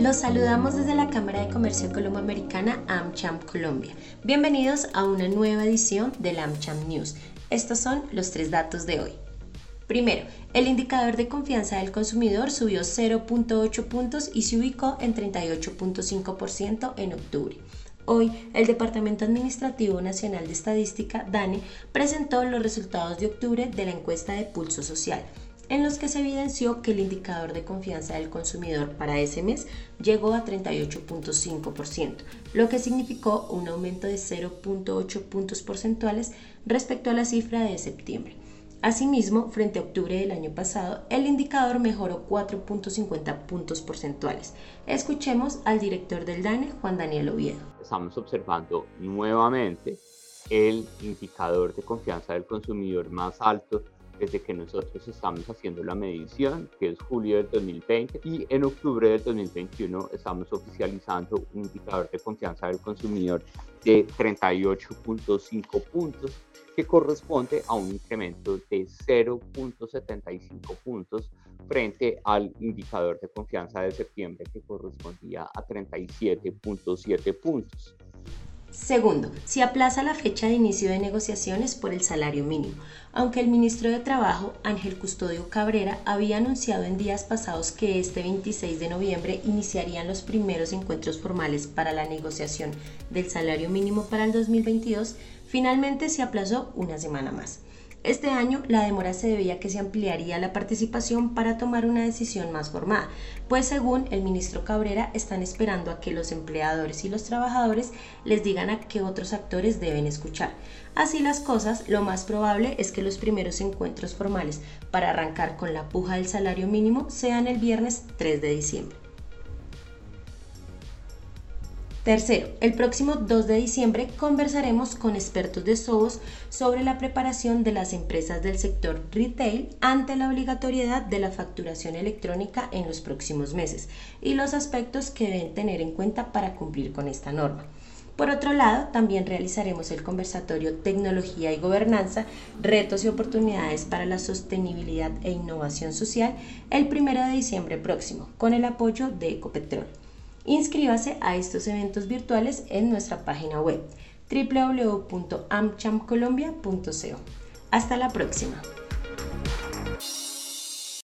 Los saludamos desde la Cámara de Comercio Colomboamericana AmCham Colombia. Bienvenidos a una nueva edición del AmCham News. Estos son los tres datos de hoy. Primero, el indicador de confianza del consumidor subió 0.8 puntos y se ubicó en 38.5% en octubre. Hoy, el Departamento Administrativo Nacional de Estadística, DANE, presentó los resultados de octubre de la encuesta de pulso social, en los que se evidenció que el indicador de confianza del consumidor para ese mes llegó a 38.5%, lo que significó un aumento de 0.8 puntos porcentuales respecto a la cifra de septiembre. Asimismo, frente a octubre del año pasado, el indicador mejoró 4.50 puntos porcentuales. Escuchemos al director del DANE, Juan Daniel Oviedo. Estamos observando nuevamente el indicador de confianza del consumidor más alto desde que nosotros estamos haciendo la medición, que es julio del 2020, y en octubre del 2021 estamos oficializando un indicador de confianza del consumidor de 38.5 puntos, que corresponde a un incremento de 0.75 puntos frente al indicador de confianza de septiembre, que correspondía a 37.7 puntos. Segundo, se aplaza la fecha de inicio de negociaciones por el salario mínimo, aunque el ministro de Trabajo, Ángel Custodio Cabrera, había anunciado en días pasados que este 26 de noviembre iniciarían los primeros encuentros formales para la negociación del salario mínimo para el 2022, finalmente se aplazó una semana más. Este año la demora se debía a que se ampliaría la participación para tomar una decisión más formada, pues según el ministro Cabrera están esperando a que los empleadores y los trabajadores les digan a qué otros actores deben escuchar. Así las cosas, lo más probable es que los primeros encuentros formales para arrancar con la puja del salario mínimo sean el viernes 3 de diciembre. Tercero, el próximo 2 de diciembre conversaremos con expertos de SOBOS sobre la preparación de las empresas del sector retail ante la obligatoriedad de la facturación electrónica en los próximos meses y los aspectos que deben tener en cuenta para cumplir con esta norma. Por otro lado, también realizaremos el conversatorio Tecnología y Gobernanza, Retos y Oportunidades para la Sostenibilidad e Innovación Social el 1 de diciembre próximo, con el apoyo de Ecopetrol. Inscríbase a estos eventos virtuales en nuestra página web www.amchamcolombia.co. Hasta la próxima.